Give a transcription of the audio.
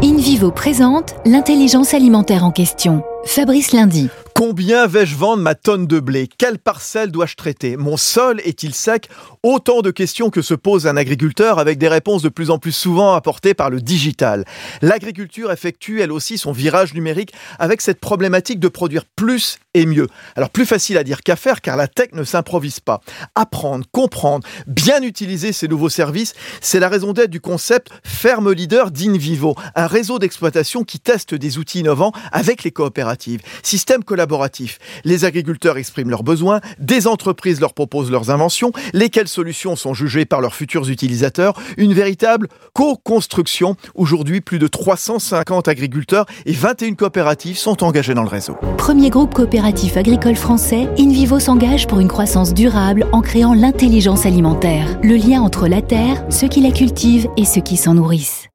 InVivo présente l'intelligence alimentaire en question. Fabrice Lundi. Combien vais-je vendre ma tonne de blé? Quelle parcelle dois-je traiter? Mon sol est-il sec? Autant de questions que se pose un agriculteur avec des réponses de plus en plus souvent apportées par le digital. L'agriculture effectue elle aussi son virage numérique avec cette problématique de produire plus et mieux. Alors plus facile à dire qu'à faire car la tech ne s'improvise pas. Apprendre, comprendre, bien utiliser ces nouveaux services, c'est la raison d'être du concept Ferme Leader d'Invivo, un réseau d'exploitation qui teste des outils innovants avec les coopératives. Système les agriculteurs expriment leurs besoins, des entreprises leur proposent leurs inventions, lesquelles solutions sont jugées par leurs futurs utilisateurs? Une véritable co-construction. Aujourd'hui, plus de 350 agriculteurs et 21 coopératives sont engagés dans le réseau. Premier groupe coopératif agricole français, InVivo s'engage pour une croissance durable en créant l'intelligence alimentaire, le lien entre la terre, ceux qui la cultivent et ceux qui s'en nourrissent.